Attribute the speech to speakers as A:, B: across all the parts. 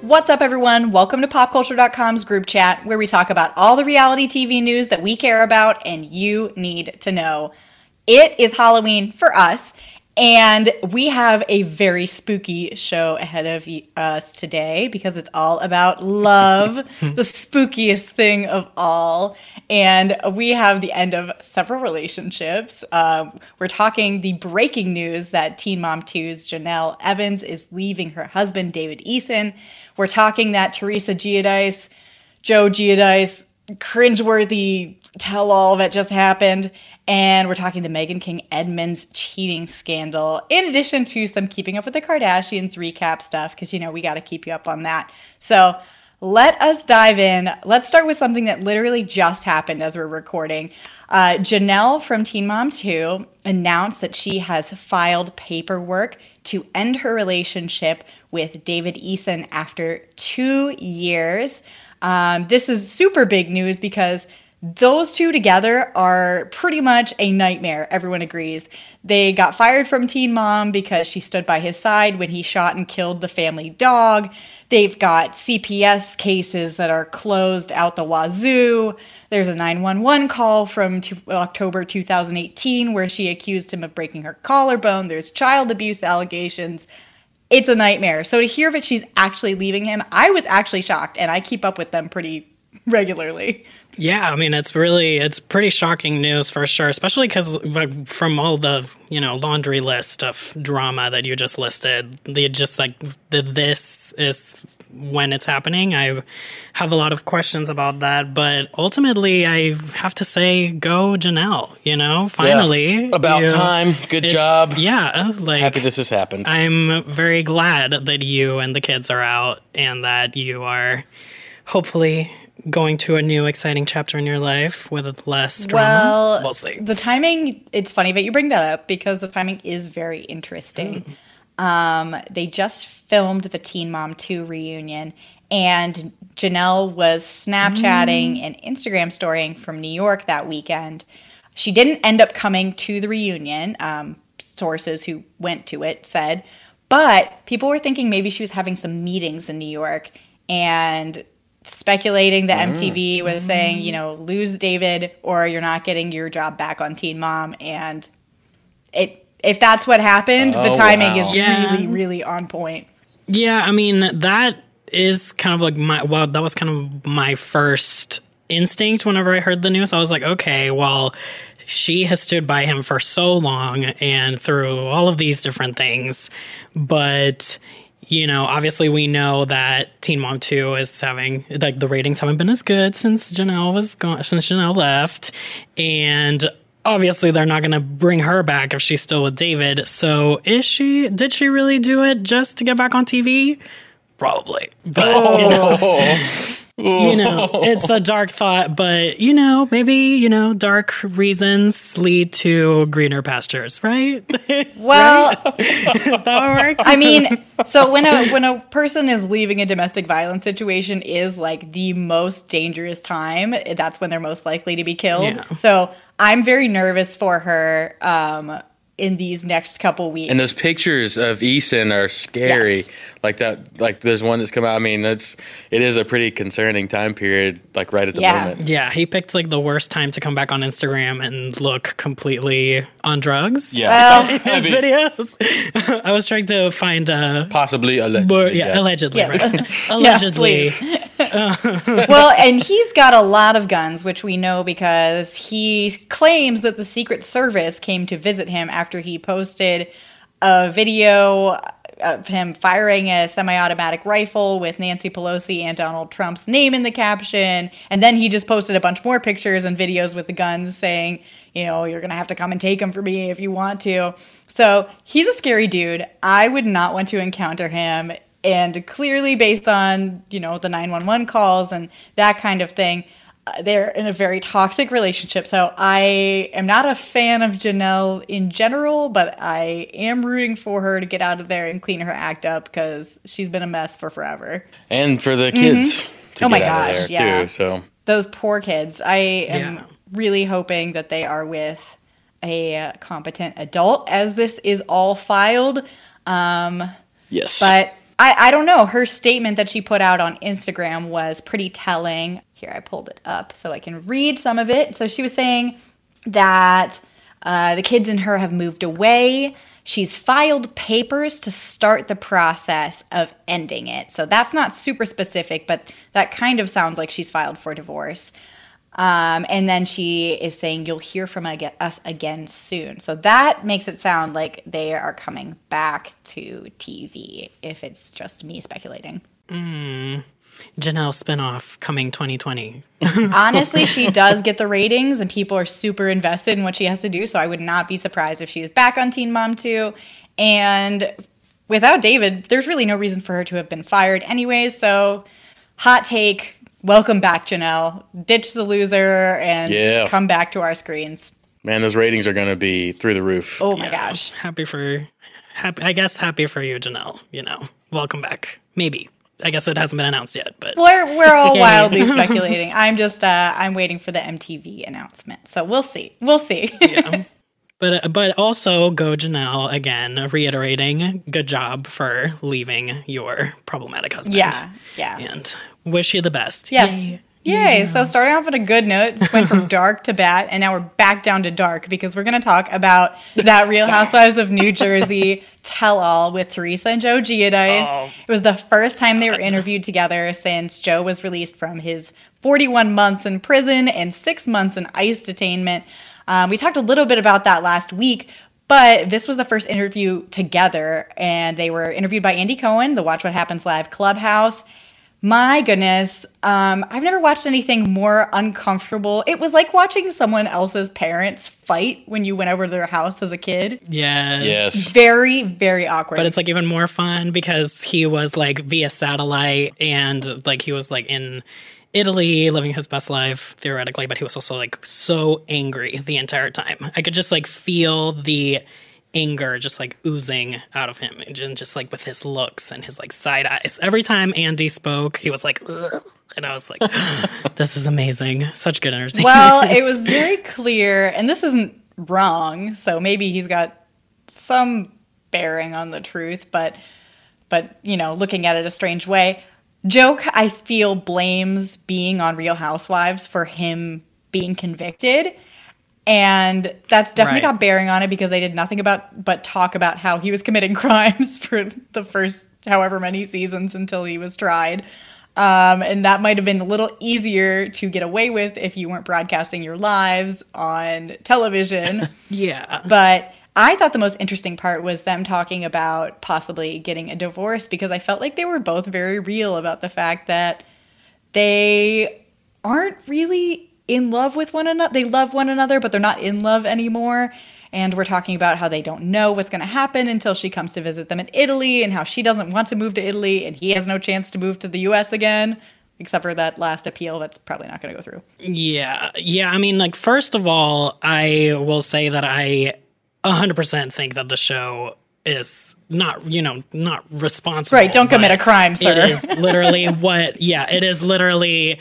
A: What's up, everyone? Welcome to PopCulture.com's group chat, where we talk about all the reality TV news that we care about and you need to know. It is Halloween for us, and we have a very spooky show ahead of us today because it's all about love, the spookiest thing of all. And we have the end of several relationships. Um, we're talking the breaking news that Teen Mom 2's Jenelle Evans is leaving her husband, David Eason. We're talking that Teresa Giudice, Joe Giudice, cringeworthy tell all that just happened. And we're talking the Meghan King Edmonds cheating scandal, in addition to some keeping up with the Kardashians recap stuff, because, you know, we got to keep you up on that. So let us dive in. Let's start with something that literally just happened as we're recording. Uh, Jenelle from Teen Mom 2 announced that she has filed paperwork to end her relationship with David Eason after two years. Um, this is super big news because those two together are pretty much a nightmare, everyone agrees. They got fired from Teen Mom because she stood by his side when he shot and killed the family dog. They've got CPS cases that are closed out the wazoo. There's a 911 call from to October 2018 where she accused him of breaking her collarbone. There's child abuse allegations. It's a nightmare. So to hear that she's actually leaving him, I was actually shocked, and I keep up with them pretty regularly.
B: Yeah, I mean it's really it's pretty shocking news for sure, especially because from all the you know laundry list of drama that you just listed, they just like the this is when it's happening. I have a lot of questions about that, but ultimately I have to say go Jenelle. You know, finally
C: About
B: you-
C: time. Good job.
B: Yeah, like
C: Happy this has happened.
B: I'm very glad that you and the kids are out and that you are hopefully going to a new exciting chapter in your life with less drama.
A: Well,
B: we'll see.
A: The timing, it's funny that you bring that up because the timing is very interesting. Mm. Um, they just filmed the Teen Mom 2 reunion, and Jenelle was Snapchatting and Instagram storying from New York that weekend. She didn't end up coming to the reunion, um, sources who went to it said, but people were thinking maybe she was having some meetings in New York and speculating that MTV was saying, you know, lose David or you're not getting your job back on Teen Mom. And it if that's what happened, the
C: Oh,
A: timing
C: wow.
A: is
B: Yeah.
A: really, really on point.
B: Yeah, I mean that is kind of like my well, that was kind of my first instinct whenever I heard the news. I was like, okay, well, she has stood by him for so long and through all of these different things, but you know, obviously we know that Teen Mom 2 is having like the ratings haven't been as good since Jenelle was gone since Jenelle left and obviously they're not going to bring her back if she's still with David. So is she did she really do it just to get back on TV? Probably. But you oh. know, oh. you know, it's a dark thought, but you know, maybe, you know, dark reasons lead to greener pastures, right?
A: Well,
B: Is that how it works?
A: I mean, so when a when a person is leaving a domestic violence situation is like the most dangerous time, that's when they're most likely to be killed.
B: Yeah.
A: So I'm very nervous for her um, in these next couple weeks.
C: and those pictures of Eason are scary.
A: Yes.
C: Like that. Like there's one that's come out. I mean, that's it is a pretty concerning time period. Like right at the
A: Yeah.
C: moment.
B: Yeah, he picked like the worst time to come back on Instagram and look completely on drugs.
C: Yeah.
B: in his videos. I was trying to find uh
C: Possibly allegedly.
B: more, yeah,
C: yes.
B: allegedly,
A: Yes.
B: right? allegedly.
A: well, and he's got a lot of guns, which we know because he claims that the Secret Service came to visit him after he posted a video of him firing a semi-automatic rifle with Nancy Pelosi and Donald Trump's name in the caption, and then he just posted a bunch more pictures and videos with the guns saying, you know, you're going to have to come and take him for me if you want to. So he's a scary dude. I would not want to encounter him. And clearly, based on, you know, the 911 calls and that kind of thing, they're in a very toxic relationship. So I am not a fan of Jenelle in general, but I am rooting for her to get out of there and clean her act up because she's been a mess for forever.
C: and for the kids to
A: Oh my
C: get out of
A: gosh,
C: there
A: yeah.
C: too. So
A: Those poor kids. I am
B: Yeah.
A: really hoping that they are with a uh, competent adult as this is all filed. Um,
C: yes,
A: But I, I don't know. Her statement that she put out on Instagram was pretty telling. Here, I pulled it up so I can read some of it. So she was saying that uh, the kids and her have moved away. She's filed papers to start the process of ending it. So that's not super specific, but that kind of sounds like she's filed for divorce. Um, and then she is saying, You'll hear from us again soon. So that makes it sound like they are coming back to TV, if it's just me speculating.
B: Jenelle spinoff coming 2020.
A: Honestly, she does get the ratings, and people are super invested in what she has to do. So I would not be surprised if she is back on Teen Mom 2. And without David, there's really no reason for her to have been fired anyway. So, hot take welcome back, Jenelle. Ditch the loser and
C: Yeah.
A: come back to our screens.
C: man, those ratings are going to be through the roof.
A: Oh my
B: Yeah.
A: gosh.
B: Happy for, happy. I guess happy for you, Jenelle. You know, welcome back. Maybe. I guess it hasn't been announced yet, but
A: We're, we're all wildly speculating. I'm just uh, I'm waiting for the MTV announcement. So we'll see. We'll see.
B: but but also go Jenelle again, reiterating good job for leaving your problematic husband.
A: yeah. Yeah.
B: and wish you the best.
A: Yes.
B: Yay.
A: Yay. So starting off on a good note, just went from dark to bad, and now we're back down to dark because we're going to talk about that Real Housewives of New Jersey tell all with Teresa and Joe Giudice.
B: Oh.
A: It was the first time they were interviewed together since Joe was released from his 41 months in prison and six months in ICE detainment. Um, we talked a little bit about that last week, but this was the first interview together, and they were interviewed by Andy Cohen, the Watch What Happens Live Clubhouse. My goodness, um, I've never watched anything more uncomfortable. It was like watching someone else's parents fight when you went over to their house as a kid.
B: Yes.
C: Yes.
A: Very, very awkward.
B: But it's like even more fun because he was like via satellite and like he was like in Italy living his best life theoretically, but he was also like so angry the entire time. I could just like feel the anger just like oozing out of him and just like with his looks and his like side eyes. Every time Andy spoke, he was like, Ugh. and I was like, this is amazing. Such good entertainment.
A: well, it was very clear, and this isn't wrong, so maybe he's got some bearing on the truth, but but you know, looking at it a strange way. Joke, I feel, blames being on Real Housewives for him being convicted. And that's definitely
B: Right.
A: got bearing on it because they did nothing about but talk about how he was committing crimes for the first however many seasons until he was tried. Um, and that might have been a little easier to get away with if you weren't broadcasting your lives on television.
B: yeah.
A: But I thought the most interesting part was them talking about possibly getting a divorce because I felt like they were both very real about the fact that they aren't really in love with one another. They love one another, but they're not in love anymore. And we're talking about how they don't know what's going to happen until she comes to visit them in Italy and how she doesn't want to move to Italy and he has no chance to move to the US again, except for that last appeal that's probably not going to go through.
B: Yeah. Yeah. I mean, like, first of all, I will say that I 100% think that the show is not, you know, not responsible.
A: Right, don't commit a crime, sir.
B: It is literally what, yeah, it is literally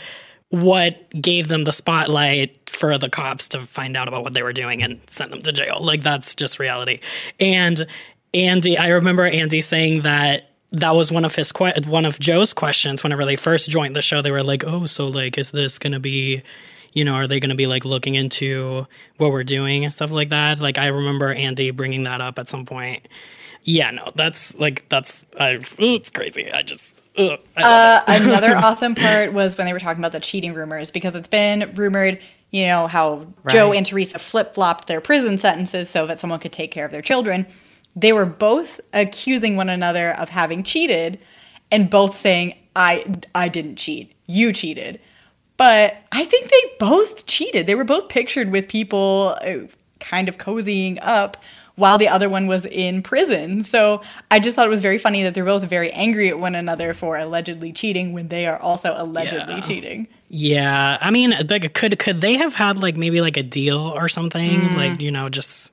B: what gave them the spotlight for the cops to find out about what they were doing and send them to jail. Like, that's just reality. And Andy, I remember Andy saying that that was one of his que- one of Joe's questions whenever they first joined the show. They were like, "Oh, so like, is this gonna be, you know, are they gonna be like looking into what we're doing and stuff like that?" Like, I remember Andy bringing that up at some point. Yeah, no, that's like that's I, it's crazy. I just ugh, it.
A: Another awesome part was when they were talking about the cheating rumors because it's been rumored, you know, how Joe and Teresa flip flopped their prison sentences so that someone could take care of their children. They were both accusing one another of having cheated and both saying, I, I didn't cheat. You cheated. But I think they both cheated. They were both pictured with people uh, kind of cozying up while the other one was in prison. So I just thought it was very funny that they're both very angry at one another for allegedly cheating when they are also allegedly
B: Yeah.
A: cheating.
B: Yeah, I mean, like, could could they have had like maybe like a deal or something,
A: Mm.
B: like you know, just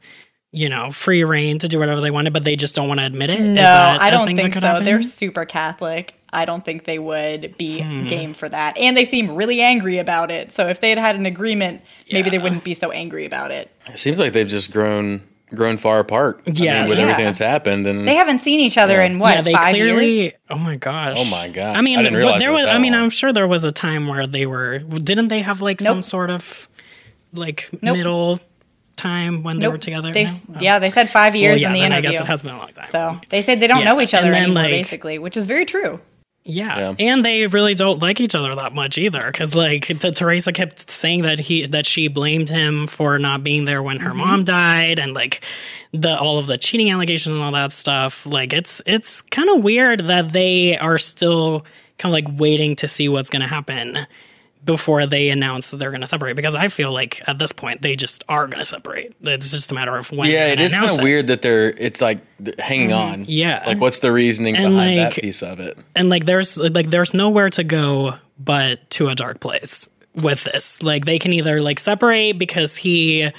B: you know, free reign to do whatever they wanted, but they just don't want to admit it.
A: No, I don't think so.
B: happen?
A: They're super Catholic. I don't think they would be
B: Hmm.
A: game for that. And they seem really angry about it. So if they had had an agreement, maybe they wouldn't be so angry about it.
C: It seems like they've just grown grown far apart. I
B: Yeah.
C: mean, with
A: Yeah.
C: everything that's happened, and
A: They haven't seen each other in what,
B: yeah, they
A: five
B: clearly.
A: years?
B: Oh my gosh!
C: Oh my gosh.
B: I mean,
C: I didn't realize
B: there
C: it was.
B: was
C: that I
B: mean,
C: long.
B: I'm sure there was a time where they were. Didn't they have like some sort of like
A: Nope.
B: middle time when they were together?
A: They,
B: No? Oh.
A: Yeah, they said five
B: Well,
A: years
B: yeah,
A: in the
B: then
A: interview.
B: I guess it has been a long time.
A: So they said they don't
B: Yeah,
A: know each other
B: then,
A: anymore,
B: like-
A: basically, which is very true.
B: Yeah.
C: Yeah.
B: and they really don't like each other that much either. Because like t- Teresa kept saying that he that she blamed him for not being there when
A: Mm-hmm.
B: her mom died, and like the all of the cheating allegations and all that stuff. Like it's it's kind of weird that they are still kind of like waiting to see what's going to happen before they announce that they're going to separate. Because I feel like at this point they just are going to separate. It's just a matter of when.
C: yeah, it is kind of weird that they're. It's like hanging mm, on.
B: Yeah.
C: like what's the reasoning
B: And,
C: behind
B: like,
C: that piece of it?
B: and like there's like there's nowhere to go but to a dark place with this like they can either like separate because he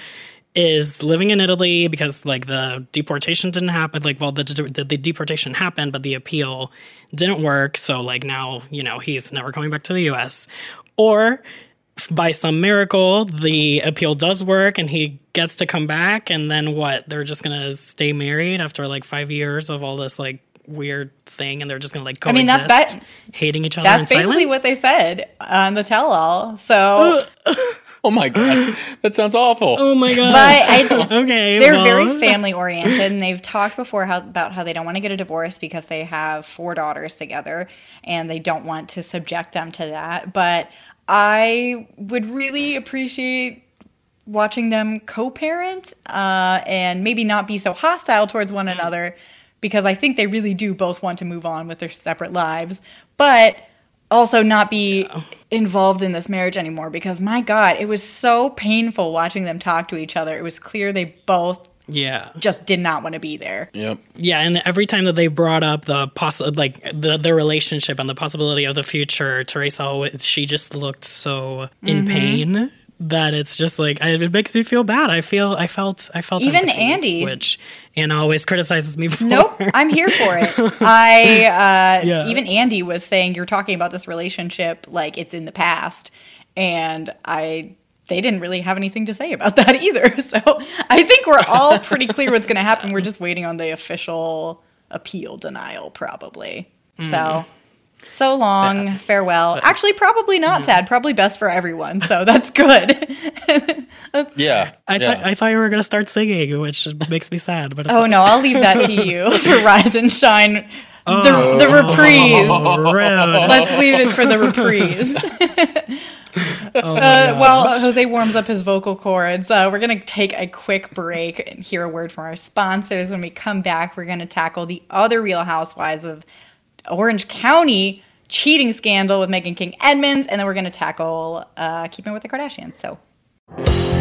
B: is living in Italy because like the deportation didn't happen like well the, the, the deportation happened but the appeal didn't work so like now you know he's never coming back to the US or by some miracle the appeal does work and he gets to come back and then what they're just gonna stay married after like five years of all this like weird thing and they're just gonna like go.
A: I
B: coexist,
A: mean, that's ba-
B: hating each other
A: That's
B: in
A: basically
B: silence?
A: what they said on the tell all. So,
C: Oh my god, that sounds awful.
B: oh my god
A: but I,
B: okay
A: they're
B: well,
A: very family oriented and they've talked before how, about how they don't want to get a divorce because they have four daughters together and they don't want to subject them to that but i would really appreciate watching them co-parent uh, and maybe not be so hostile towards one another because i think they really do both want to move on with their separate lives but also not be involved in this marriage anymore because my god it was so painful watching them talk to each other. It was clear they both
B: yeah
A: just did not want to be there
C: Yep.
B: yeah and every time that they brought up the poss- like the the relationship and the possibility of the future teresa always she just looked so in
A: Mm-hmm.
B: pain that it's just like it makes me feel bad i feel i felt i felt
A: Even
B: empathy,
A: Andy's-
B: which anna always criticizes me for
A: nope i'm here for it i uh,
B: Yeah.
A: even andy was saying you're talking about this relationship like it's in the past and i they didn't really have anything to say about that either. So i think we're all pretty clear what's going to happen. We're just waiting on the official appeal denial probably. Mm-hmm. So so long.
B: Sad.
A: farewell. Actually probably not mm-hmm. sad. Probably best for everyone. So that's good.
C: Yeah.
B: I,
C: yeah.
B: thought I thought you were gonna start singing, which makes me sad. But it's
A: oh no i'll leave that to you. For rise and shine the, the reprise
B: Rude.
A: Let's leave it for the reprise. uh, while Jose warms up his vocal cords, uh, we're going to take a quick break and hear a word from our sponsors. When we come back, we're going to tackle the other Real Housewives of Orange County cheating scandal with Meghan King Edmonds, and then we're going to tackle uh, Keeping with the Kardashians. So.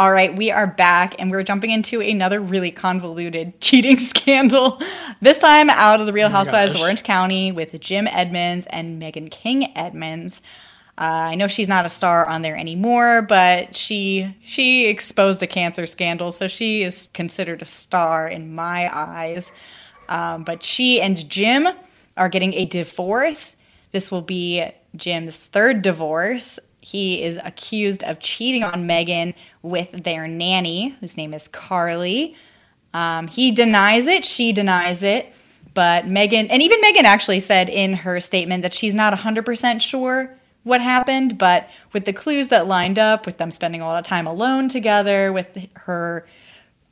A: All right, we are back and we're jumping into another really convoluted cheating scandal. This time out of the Real Housewives of. Orange County with Jim Edmonds and Meghan King Edmonds. Uh, I know she's not a star on there anymore, but she she exposed a cancer scandal, so she is considered a star in my eyes. Um, but she and Jim are getting a divorce. This will be Jim's third divorce. He is accused of cheating on Meghan with their nanny, whose name is Carly. Um, he denies it, she denies it, but Meghan, and even Meghan actually said in her statement that she's not 100% sure what happened, but with the clues that lined up, with them spending a lot of time alone together, with her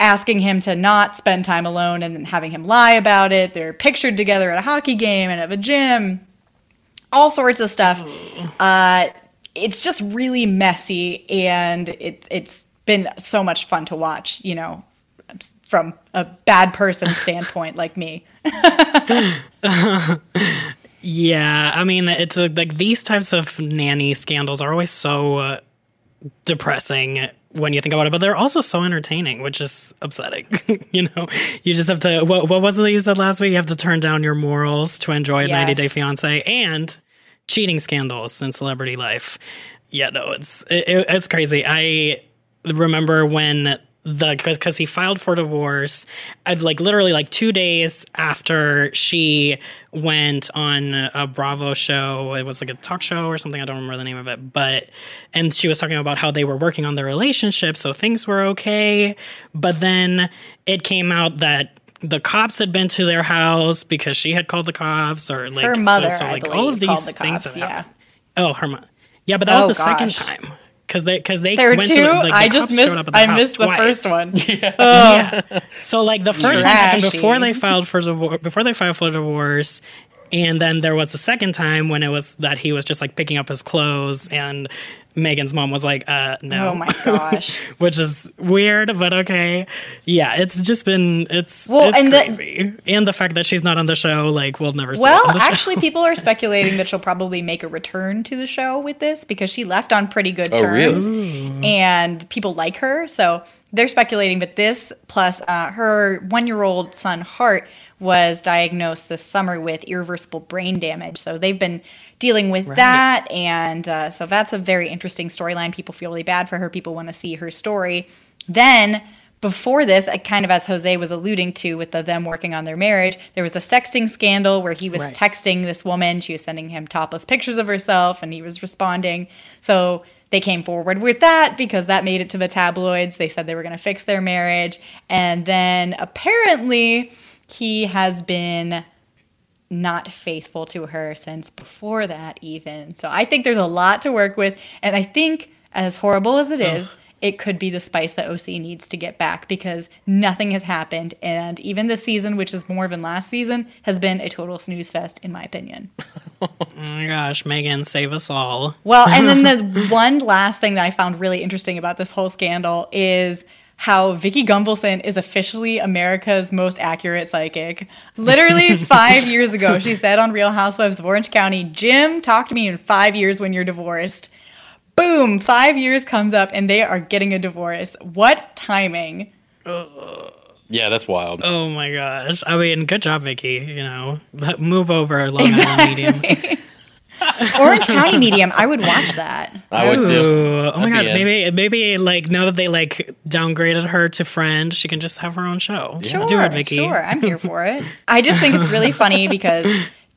A: asking him to not spend time alone and then having him lie about it, they're pictured together at a hockey game and at a gym, all sorts of stuff. Uh, it's just really messy, and it, it's been so much fun to watch, you know, from a bad person standpoint like me.
B: yeah, I mean, it's a, like these types of nanny scandals are always so uh, depressing when you think about it, but they're also so entertaining, which is upsetting. you know, you just have to. What, what was it that you said last week? You have to turn down your morals to enjoy a
A: Yes.
B: 90 Day Fiance and cheating scandals in celebrity life. Yeah, no, it's it, it- it's crazy. I remember when the because he filed for divorce I'd like literally like two days after she went on a bravo show it was like a talk show or something i don't remember the name of it but and she was talking about how they were working on their relationship so things were okay but then it came out that the cops had been to their house because she had called the cops or like
A: Her mother,
B: so,
A: I
B: like all of these
A: the
B: things
A: cops, yeah.
B: happened. oh her mom yeah but that was
A: Oh,
B: the second time because they because they
A: There
B: went
A: two.
B: to like,
A: I just missed.
B: showed up at their
A: I
B: house
A: missed the first one.
B: Yeah. So like the first one happened before they filed for divorce. Before they filed for divorce, and then there was the second time when it was that he was just like picking up his clothes, and Meghan's mom was like, "Uh, no."
A: Oh my gosh.
B: Which is weird, but okay. Yeah, it's just been it's
A: Well,
B: it's
A: and the-
B: crazy, and the fact that she's not on the show, like we'll never see.
A: Well,
B: on the show.
A: actually, people are speculating that she'll probably make a return to the show with this because she left on pretty good
C: Oh,
A: terms,
C: really?
A: and people like her. So they're speculating that this plus uh, her one-year-old son Hart was diagnosed this summer with irreversible brain damage. So they've been dealing with that, and uh, so that's a very interesting storyline. People feel really bad for her. People want to see her story. Then before this, kind of as Jose was alluding to with the, them working on their marriage, there was a sexting scandal where he was
B: Right.
A: texting this woman. She was sending him topless pictures of herself, and he was responding. So they came forward with that because that made it to the tabloids. They said they were going to fix their marriage. And then apparently, he has been not faithful to her since before that, even. So I think there's a lot to work with. And I think, as horrible as it is, it could be the spice that OC needs to get back because nothing has happened. And even this season, which is more than last season, has been a total snooze fest, in my opinion.
B: oh my gosh, Meghan, save us all.
A: Well, and then the one last thing that I found really interesting about this whole scandal is how Vicki Gunvalson is officially America's most accurate psychic. Literally five years ago, she said on Real Housewives of Orange County, Jim, talk to me in five years when you're divorced. Boom, five years comes up and they are getting a divorce. What timing?
C: Yeah, that's wild.
B: Oh my gosh. I mean, good job, Vicki. You know, Let- move over Long Island Medium.
A: Orange County Medium, I would watch that.
C: I would too.
B: Ooh, oh my god, maybe maybe like now that they like downgraded her to friend, she can just have her own show. Do it, Vicki.
A: Sure, I'm here for it. I just think it's really funny because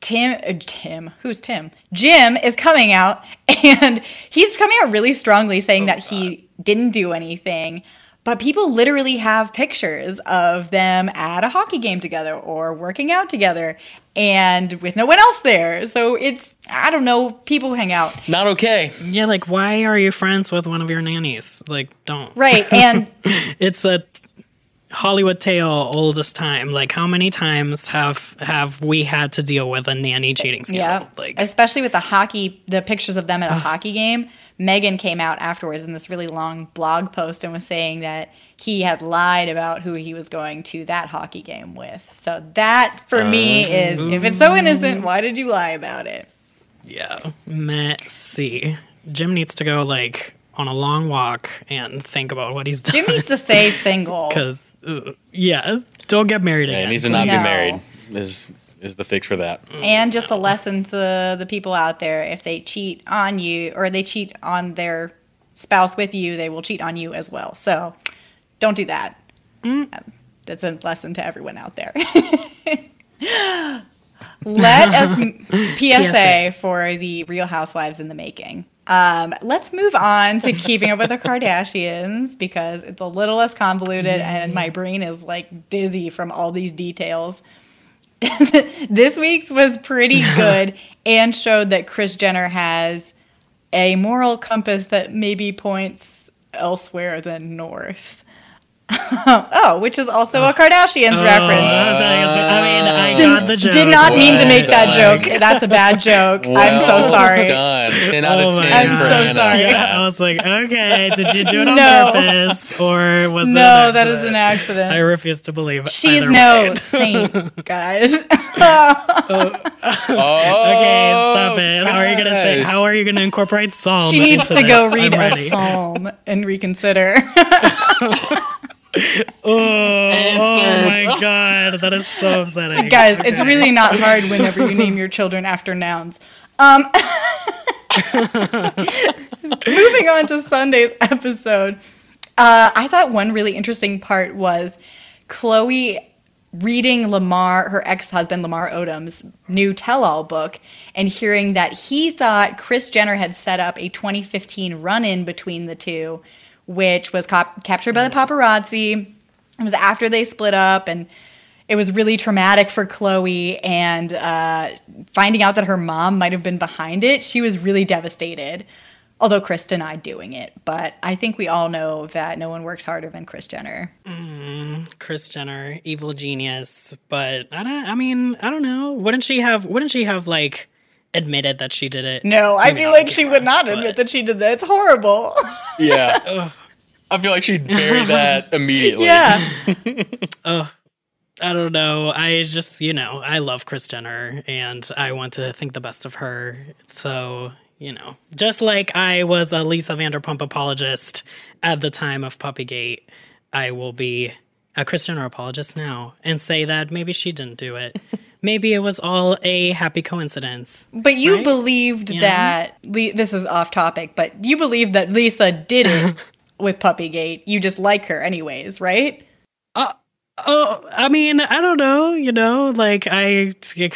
A: Tim, uh, Tim, who's Tim? Jim is coming out and he's coming out really strongly saying that he didn't do anything. But people literally have pictures of them at a hockey game together or working out together and with no one else there. So it's, I don't know, people hang out.
C: Not okay.
B: Yeah, like why are you friends with one of your nannies? Like, don't.
A: Right. And
B: It's a Hollywood tale oldest time. Like, how many times have have we had to deal with a nanny cheating scandal?
A: Yeah,
B: Like,
A: especially with the hockey, the pictures of them at a hockey game. Meghan came out afterwards in this really long blog post and was saying that he had lied about who he was going to that hockey game with. So that for me is if it's so innocent, why did you lie about it?
B: yeah, messy. Jim needs to go like on a long walk and think about what he's done.
A: Jim needs to stay single.
B: because uh, yeah, don't get married
C: Yeah,
B: again.
C: he needs to not
A: No.
C: be married. Is is the fix for that?
A: And just a lesson to the, the people out there if they cheat on you or they cheat on their spouse with you, they will cheat on you as well. So don't do that. Um, That's a lesson to everyone out there. Let us PSA,
B: PSA.
A: for the Real Housewives in the making. Um, let's move on to keeping up with the Kardashians because it's a little less convoluted and my brain is like dizzy from all these details. this week's was pretty good and showed that Kris Jenner has a moral compass that maybe points elsewhere than north. oh, which is also a Kardashians
B: Oh,
A: reference.
B: I mean, I
A: Did-
B: got the joke.
A: Did not mean to make that
C: Well
A: joke. That's a bad joke. I'm so sorry.
C: Oh Done. 10 out
B: Oh
C: of
B: my
C: 10
A: I'm so
C: Hannah.
A: sorry.
B: Yeah, I was like, okay, did you do it on
A: No.
B: purpose or was it
A: No,
B: an
A: that is an accident.
B: I refuse to believe.
A: She's no
B: way.
A: saint, guys.
C: Oh,
B: Okay, stop it. How are you gonna say?
C: Oh,
B: how are you gonna incorporate psalm?
A: she needs
B: into
A: to go
B: this?
A: read a psalm and reconsider.
B: Oh, oh my god, that is so upsetting.
A: guys, it's really not hard whenever you name your children after nouns. Um, moving on to Sunday's episode, uh, I thought one really interesting part was Khloe reading Lamar, her ex-husband Lamar Odom's new tell-all book, and hearing that he thought Kris Jenner had set up a 2015 run-in between the two, which was cop- captured by the paparazzi. It was after they split up, and it was really traumatic for Khloe. And uh, finding out that her mom might have been behind it, she was really devastated. Although Kris denied doing it, but I think we all know that no one works harder than Kris Jenner.
B: Kris Jenner, evil genius. But I don't. I mean, I don't know. Wouldn't she have? Wouldn't she have like admitted that she did it?
A: No, I
B: Maybe
A: feel
B: not
A: like she would not admit that she did that. It's horrible.
C: Yeah. I feel like she'd bury that immediately.
A: yeah.
B: oh, I don't know. I just, you know, I love Kris Jenner and I want to think the best of her. So, you know, just like I was a Lisa Vanderpump apologist at the time of Puppygate, I will be a Kris Jenner apologist now and say that maybe she didn't do it. Maybe it was all a happy coincidence.
A: But you
B: Right?
A: believed
B: You
A: that Le- this is off topic, but you believed that Lisa did it with Puppygate. You just like her anyways, right?
B: Uh, oh, I mean, I don't know. You know, like I, you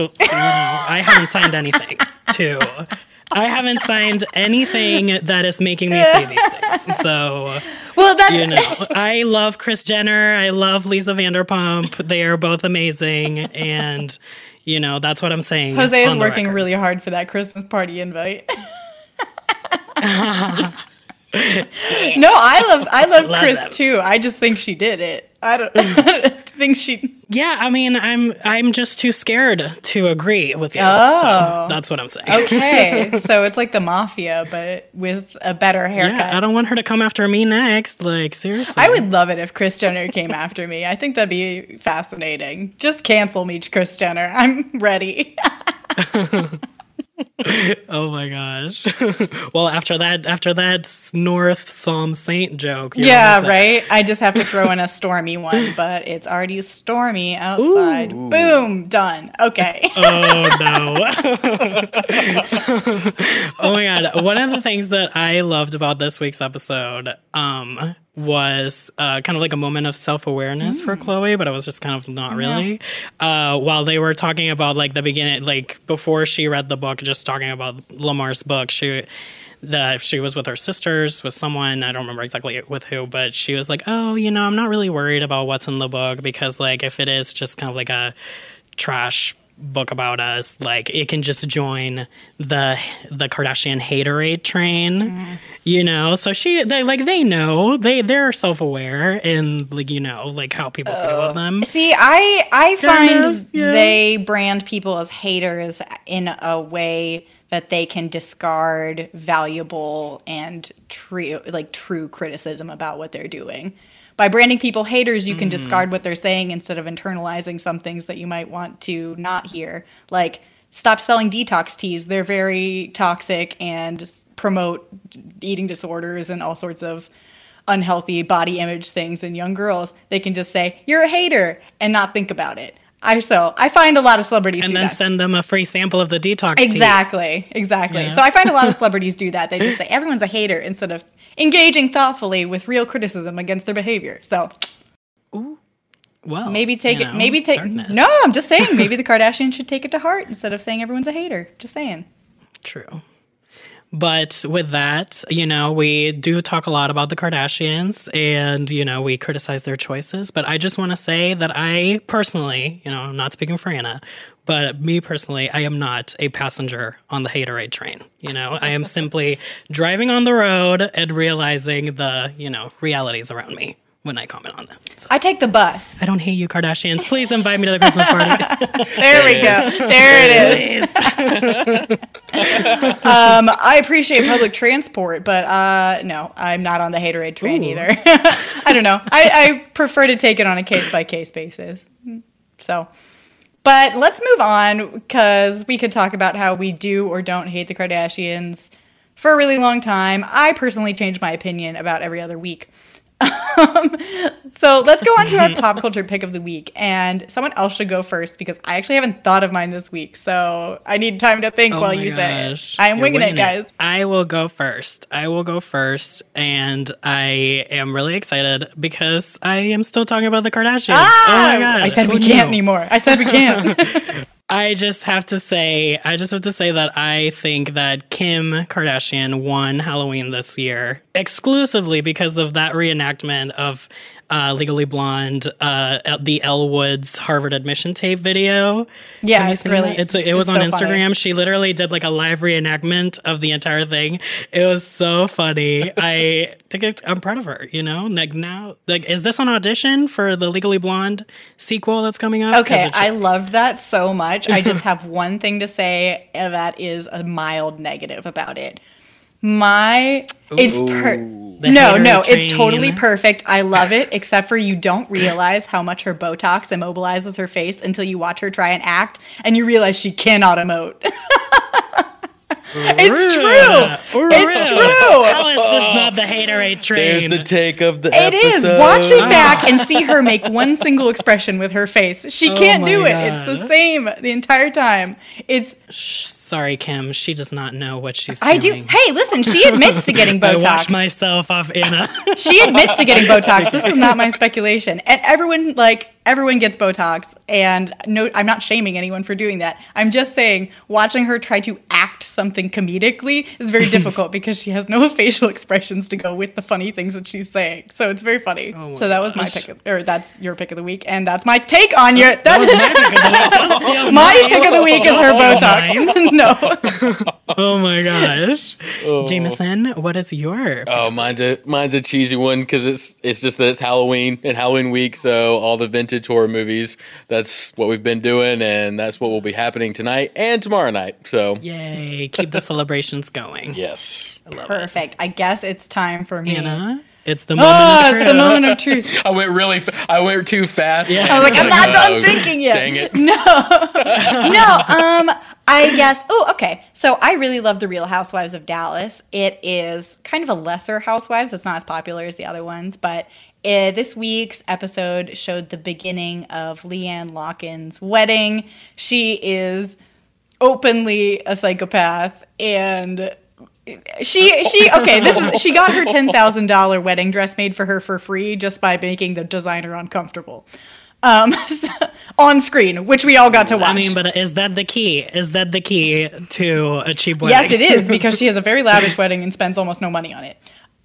B: know, I haven't signed anything to. I haven't signed anything that is making me say these things. So,
A: Well, that
B: you know, I love Kris Jenner. I love Lisa Vanderpump. They are both amazing, and you know that's what I'm saying.
A: Jose is working
B: record.
A: really hard for that Christmas party invite. no, I love I love,
B: Love
A: Kris
B: that.
A: too. I just think she did it. I don't, I don't think she.
B: Yeah, I mean, I'm I'm just too scared to agree with you.
A: Oh.
B: So that's what I'm saying.
A: Okay, so it's like the mafia, but with a better haircut.
B: Yeah, I don't want her to come after me next. Like seriously.
A: I would love it if Kris Jenner came after me. I think that'd be fascinating. Just cancel me, Kris Jenner. I'm ready.
B: Oh my gosh. well, after that, after that North Psalm Saint joke.
A: yeah, right. I just have to throw in a stormy one, but it's already stormy outside. Boom, done. Okay.
B: Oh no. oh my god. One of the things that I loved about this week's episode um was uh, kind of like a moment of self-awareness for Khloe, but I was just kind of not really. Uh, while they were talking about like the beginning, like before she read the book, just talking about Lamar's book, she that she was with her sisters, with someone, I don't remember exactly with who, but she was like, Oh, you know, I'm not really worried about what's in the book because like if it is just kind of like a trash book about us, like it can just join the the Kardashian haterade train, mm-hmm. you know. So she they like they know they they're self aware and like you know like how people feel about oh. them.
A: See, I I
B: Kind
A: find
B: of, yeah.
A: they brand people as haters in a way that they can discard valuable and true like true criticism about what they're doing. By branding people haters, you can mm. discard what they're saying instead of internalizing some things that you might want to not hear. Like stop selling detox teas. They're very toxic and promote eating disorders and all sorts of unhealthy body image things in young girls, they can just say you're a hater and not think about it. I so I find a lot of celebrities
B: And then
A: that.
B: send them a free sample of the detox tea.
A: exactly, exactly.
B: Yeah.
A: So I find a lot of celebrities do that. They just say everyone's a hater instead of engaging thoughtfully with real criticism against their behavior. So Ooh.
B: Well,
A: maybe take
B: you
A: it.
B: know,
A: Maybe take.
B: darkness.
A: No, I'm just saying. Maybe the Kardashians should take it to heart instead of saying everyone's a hater. Just saying.
B: True. But with that, you know, we do talk a lot about the Kardashians and, you know, we criticize their choices. But I just want to say that I personally, you know, I'm not speaking for Anna, but me personally, I am not a passenger on the haterade train. You know, I am simply driving on the road and realizing the, you know, realities around me when I comment on them. So
A: I take the bus.
B: I don't hate you, Kardashians. Please invite me to the Christmas party.
A: There we go. There it is. um, I appreciate public transport, but uh, no, I'm not on the haterade train
B: Ooh.
A: either. I don't know. I, I prefer to take it on a case by case basis. So, but let's move on because we could talk about how we do or don't hate the Kardashians for a really long time. I personally change my opinion about every other week. Um, so let's go on to our pop culture pick of the week. And someone else should go first because I actually haven't thought of mine this week. So I need time to think
B: Oh
A: while you say it. I am
B: You're
A: winging, it, guys.
B: I will go first. I will go first. And I am really excited because I am still talking about the Kardashians.
A: Ah!
B: oh my God.
A: I said we
B: Who
A: can't
B: knew?
A: anymore. I said we can't.
B: I just have to say, I just have to say that I think that Kim Kardashian won Halloween this year exclusively because of that reenactment of uh, Legally Blonde, uh, the Elle Woods Harvard admission tape video.
A: Yeah, it's really-
B: that? It's a, it was
A: it's
B: on
A: so funny.
B: Instagram. She literally did like a live reenactment of the entire thing. It was so funny. I I'm proud of her. You know, like now, like is this an audition for the Legally Blonde sequel that's coming up?
A: Okay, I loved that so much. I just have one thing to say uh, that is a mild negative about it. My it's per-
B: The
A: no,
B: hater
A: no, it's totally perfect. I love it, except for you don't realize how much her Botox immobilizes her face until you watch her try and act, and you realize she cannot emote. it's true. It's true.
B: How is this not the haterade train?
C: There's the take of the
A: It is.
C: episode.
A: Watch it back and ah. see her make one single expression with her face. She
B: Oh
A: can't
B: my
A: do it. It's the same the entire time. It's
B: Sorry, Kim. She does not know what she's saying.
A: I do. Hey, listen, she admits to getting Botox.
B: I
A: Botox.
B: myself off Anna.
A: she admits to getting Botox. This is not my speculation. And everyone like everyone gets Botox and no I'm not shaming anyone for doing that. I'm just saying watching her try to act something comedically is very difficult because she has no facial expressions to go with the funny things that she's saying. So it's very funny.
B: Oh
A: so that was my pick of, or that's your pick of the week and that's my take on your
B: that was my pick of the week.
A: My pick of the week is her Botox. No.
B: Oh my gosh. Jameson, what is your
C: Oh, mine's a mine's a cheesy one because it's it's just that it's Halloween and Halloween week, so all the vintage horror movies. That's what we've been doing, and that's what will be happening tonight and tomorrow night. So
B: Yay, keep the celebrations going.
C: yes,
A: Perfect. I guess it's time for me.
B: Anna, it's the moment
A: Oh,
B: of
A: it's
B: truth.
A: the moment of truth.
C: I went really. Fa- I went too fast.
B: Yeah.
A: I was like, I'm not done
C: oh,
A: thinking yet.
C: Dang it.
A: No, no, um, I guess. Oh, okay. So I really love the Real Housewives of Dallas. It is kind of a lesser Housewives. It's not as popular as the other ones, but uh, this week's episode showed the beginning of LeeAnne Locken's wedding. She is openly a psychopath and she she okay this is she got her $10,000 wedding dress made for her for free just by making the designer uncomfortable. Um on screen, which we all got to watch.
B: I mean, but is that the key? Is that the key to a cheap wedding?
A: Yes, it is because she has a very lavish wedding and spends almost no money on it.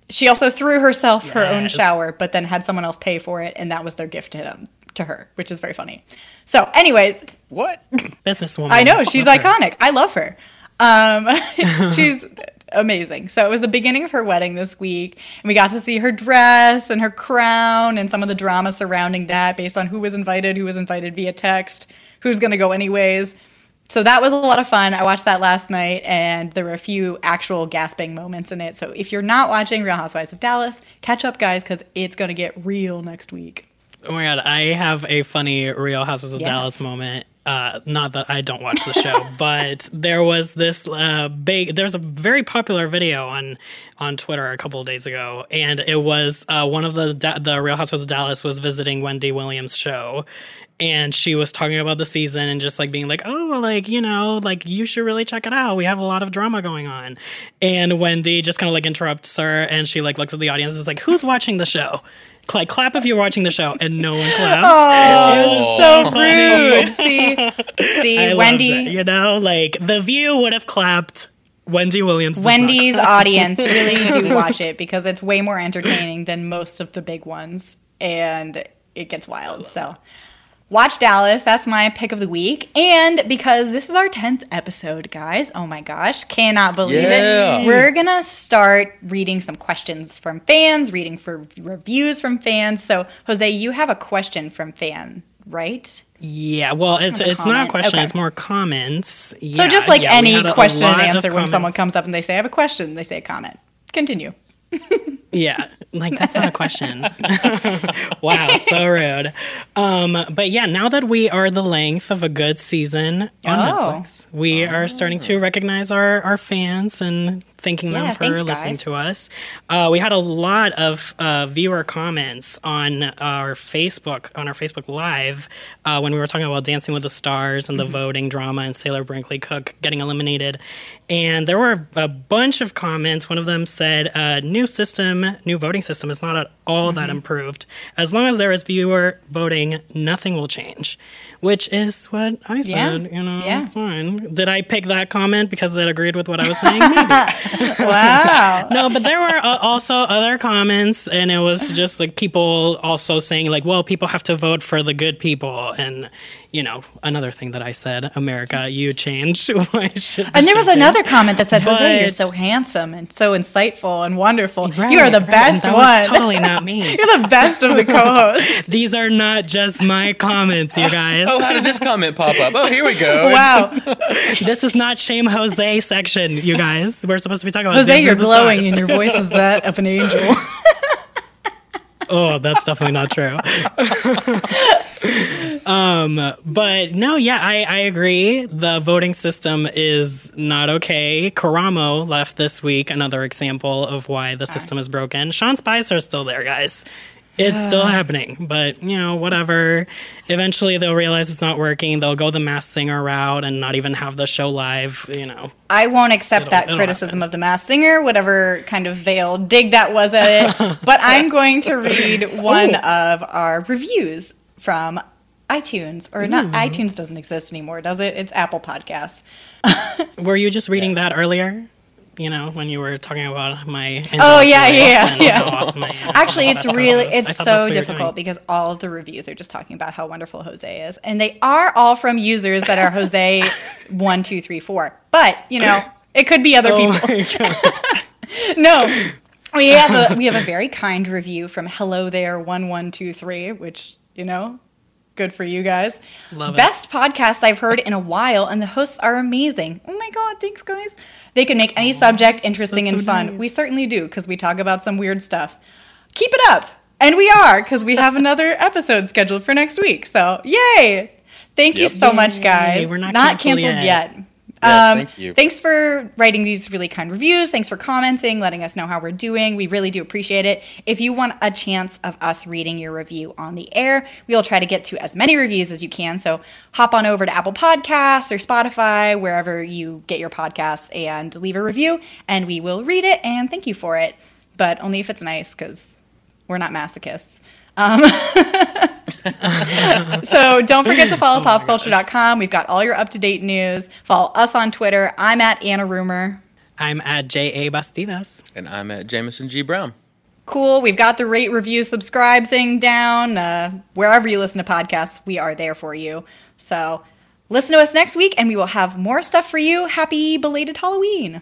A: She also threw herself her own shower, but then had someone else pay for it, and that was their gift to them to her, which is very funny. So, anyways,
C: What?
B: Businesswoman.
A: I know she's
B: Love her.
A: iconic. I love her. Um, she's amazing. So it was the beginning of her wedding this week, and we got to see her dress and her crown and some of the drama surrounding that, based on who was invited, who was invited via text, who's going to go anyways. So that was a lot of fun. I watched that last night, and there were a few actual gasping moments in it. So if you're not watching Real Housewives of Dallas, catch up, guys, because it's going to get real next week.
B: Oh my god, I have a funny Real Houses of
A: Yes.
B: Dallas moment. Uh, not that I don't watch the show, but there was this uh, big. There's a very popular video on on Twitter a couple of days ago, and it was uh, one of the the Real Housewives of Dallas was visiting Wendy Williams' show, and she was talking about the season and just like being like, oh, well, like you know, like you should really check it out. We have a lot of drama going on, and Wendy just kind of like interrupts her, and she like looks at the audience and is like, who's watching the show? Like clap if you're watching the show, and no one clapped.
A: Oh, it was so rude. See, see,
B: I
A: Wendy.
B: it, you know, like the View would have clapped Wendy Williams.
A: Wendy's audience really do watch it because it's way more entertaining than most of the big ones, and it gets wild. So, watch Dallas. That's my pick of the week, and because this is our tenth episode, guys. Oh my gosh, cannot believe
C: Yeah.
A: it. We're gonna start reading some questions from fans, reading for reviews from fans. So, Jose, you have a question from fan, right?
B: Yeah, well, it's it's not a question;
A: Okay.
B: it's more comments.
A: so just like
B: yeah,
A: any
B: had a- a
A: question and answer when someone comes up and they say, "I have a question," they say a comment. Continue.
B: Yeah, like that's not a question. wow, so rude. Um, but yeah, now that we are the length of a good season on
A: Oh.
B: Netflix, we are starting to recognize our our fans and thanking them
A: Yeah,
B: for
A: thanks,
B: listening
A: guys.
B: to us. Uh, we had a lot of uh, viewer comments on our Facebook on our Facebook Live uh, when we were talking about Dancing with the Stars and the
A: Mm-hmm.
B: voting drama and Sailor Brinkley Cook getting eliminated. And there were a bunch of comments. One of them said, uh, "New system, new voting system is not at all that
A: Mhm.
B: improved. As long as there is viewer voting, nothing will change." Which is what I
A: Yeah.
B: said. You know,
A: Yeah.
B: it's fine. Did I pick that comment because it agreed with what I was saying? Maybe.
A: wow.
B: no, but there were uh, also other comments, and it was just like people also saying, like, well, people have to vote for the good people. And, you know, another thing that I said, America, you change. Why should
A: And there was
B: should
A: another
B: change?
A: comment that said, Jose, you're so handsome and so insightful and wonderful.
B: Right,
A: you are the
B: right,
A: best
B: that
A: one.
B: was totally not me.
A: you're the best of the co-hosts.
B: These are not just my comments, you guys.
C: Oh, how did this comment pop up? Oh, here we go.
A: wow.
B: this is not shame Jose section, you guys. We're supposed to be talking about
A: Jose, you're glowing and your voice is that of an angel.
B: oh, that's definitely not true. um, but no, yeah, I, I agree. The voting system is not okay. Karamo left this week, another example of why the system is broken. Sean Spicer's still there, guys. It's still uh. happening, but you know, whatever. Eventually, they'll realize it's not working. They'll go the Masked Singer route and not even have the show live. You know,
A: I won't accept
B: It'll-
A: that
B: it'll
A: criticism of the Masked Singer, whatever kind of veiled dig that was at it. but I'm going to read one oh. of our reviews from iTunes, or not. iTunes doesn't exist anymore, does it? It's Apple Podcasts.
B: were you just reading that earlier? You know, when you were talking about my
A: Oh yeah, yeah, yeah.
B: awesome
A: Actually, oh,
B: it's
A: really
B: was-
A: it's so
B: what you were
A: difficult because all of the reviews are just talking about how wonderful Jose is, and they are all from users that are Jose one, two, three, four. But you know, it could be other
B: Oh
A: people. no, we have a we have a very kind review from Hello There one one two three, which you know, good for you guys.
B: Love it.
A: Best podcast I've heard in a while, and the hosts are amazing. Oh my god, thanks guys. They can make any subject interesting
B: that's
A: and
B: so
A: fun.
B: nice.
A: We certainly do because we talk about some weird stuff. Keep it up, and we are because we have another episode scheduled for next week. So yay! Thank you
C: Yep.
A: so much, guys.
B: We're not
A: canceled,
B: canceled
A: yet.
B: yet.
C: Yes, thank you.
A: Thanks for writing these really kind reviews. Thanks for commenting, letting us know how we're doing. We really do appreciate it. If you want a chance of us reading your review on the air, we will try to get to as many reviews as you can. So hop on over to Apple Podcasts or Spotify, wherever you get your podcasts, and leave a review, and we will read it and thank you for it. But only if it's nice, because we're not masochists. Um, so don't forget to follow popculture.com. We've got all your up to date news. Follow us on Twitter. I'm at Anna Rumor.
B: I'm at J.A. Bastidas.
C: And I'm at Jameson G. Brown.
A: Cool. We've got the rate, review, subscribe thing down. Uh, wherever you listen to podcasts, we are there for you. So listen to us next week, and we will have more stuff for you. Happy belated Halloween.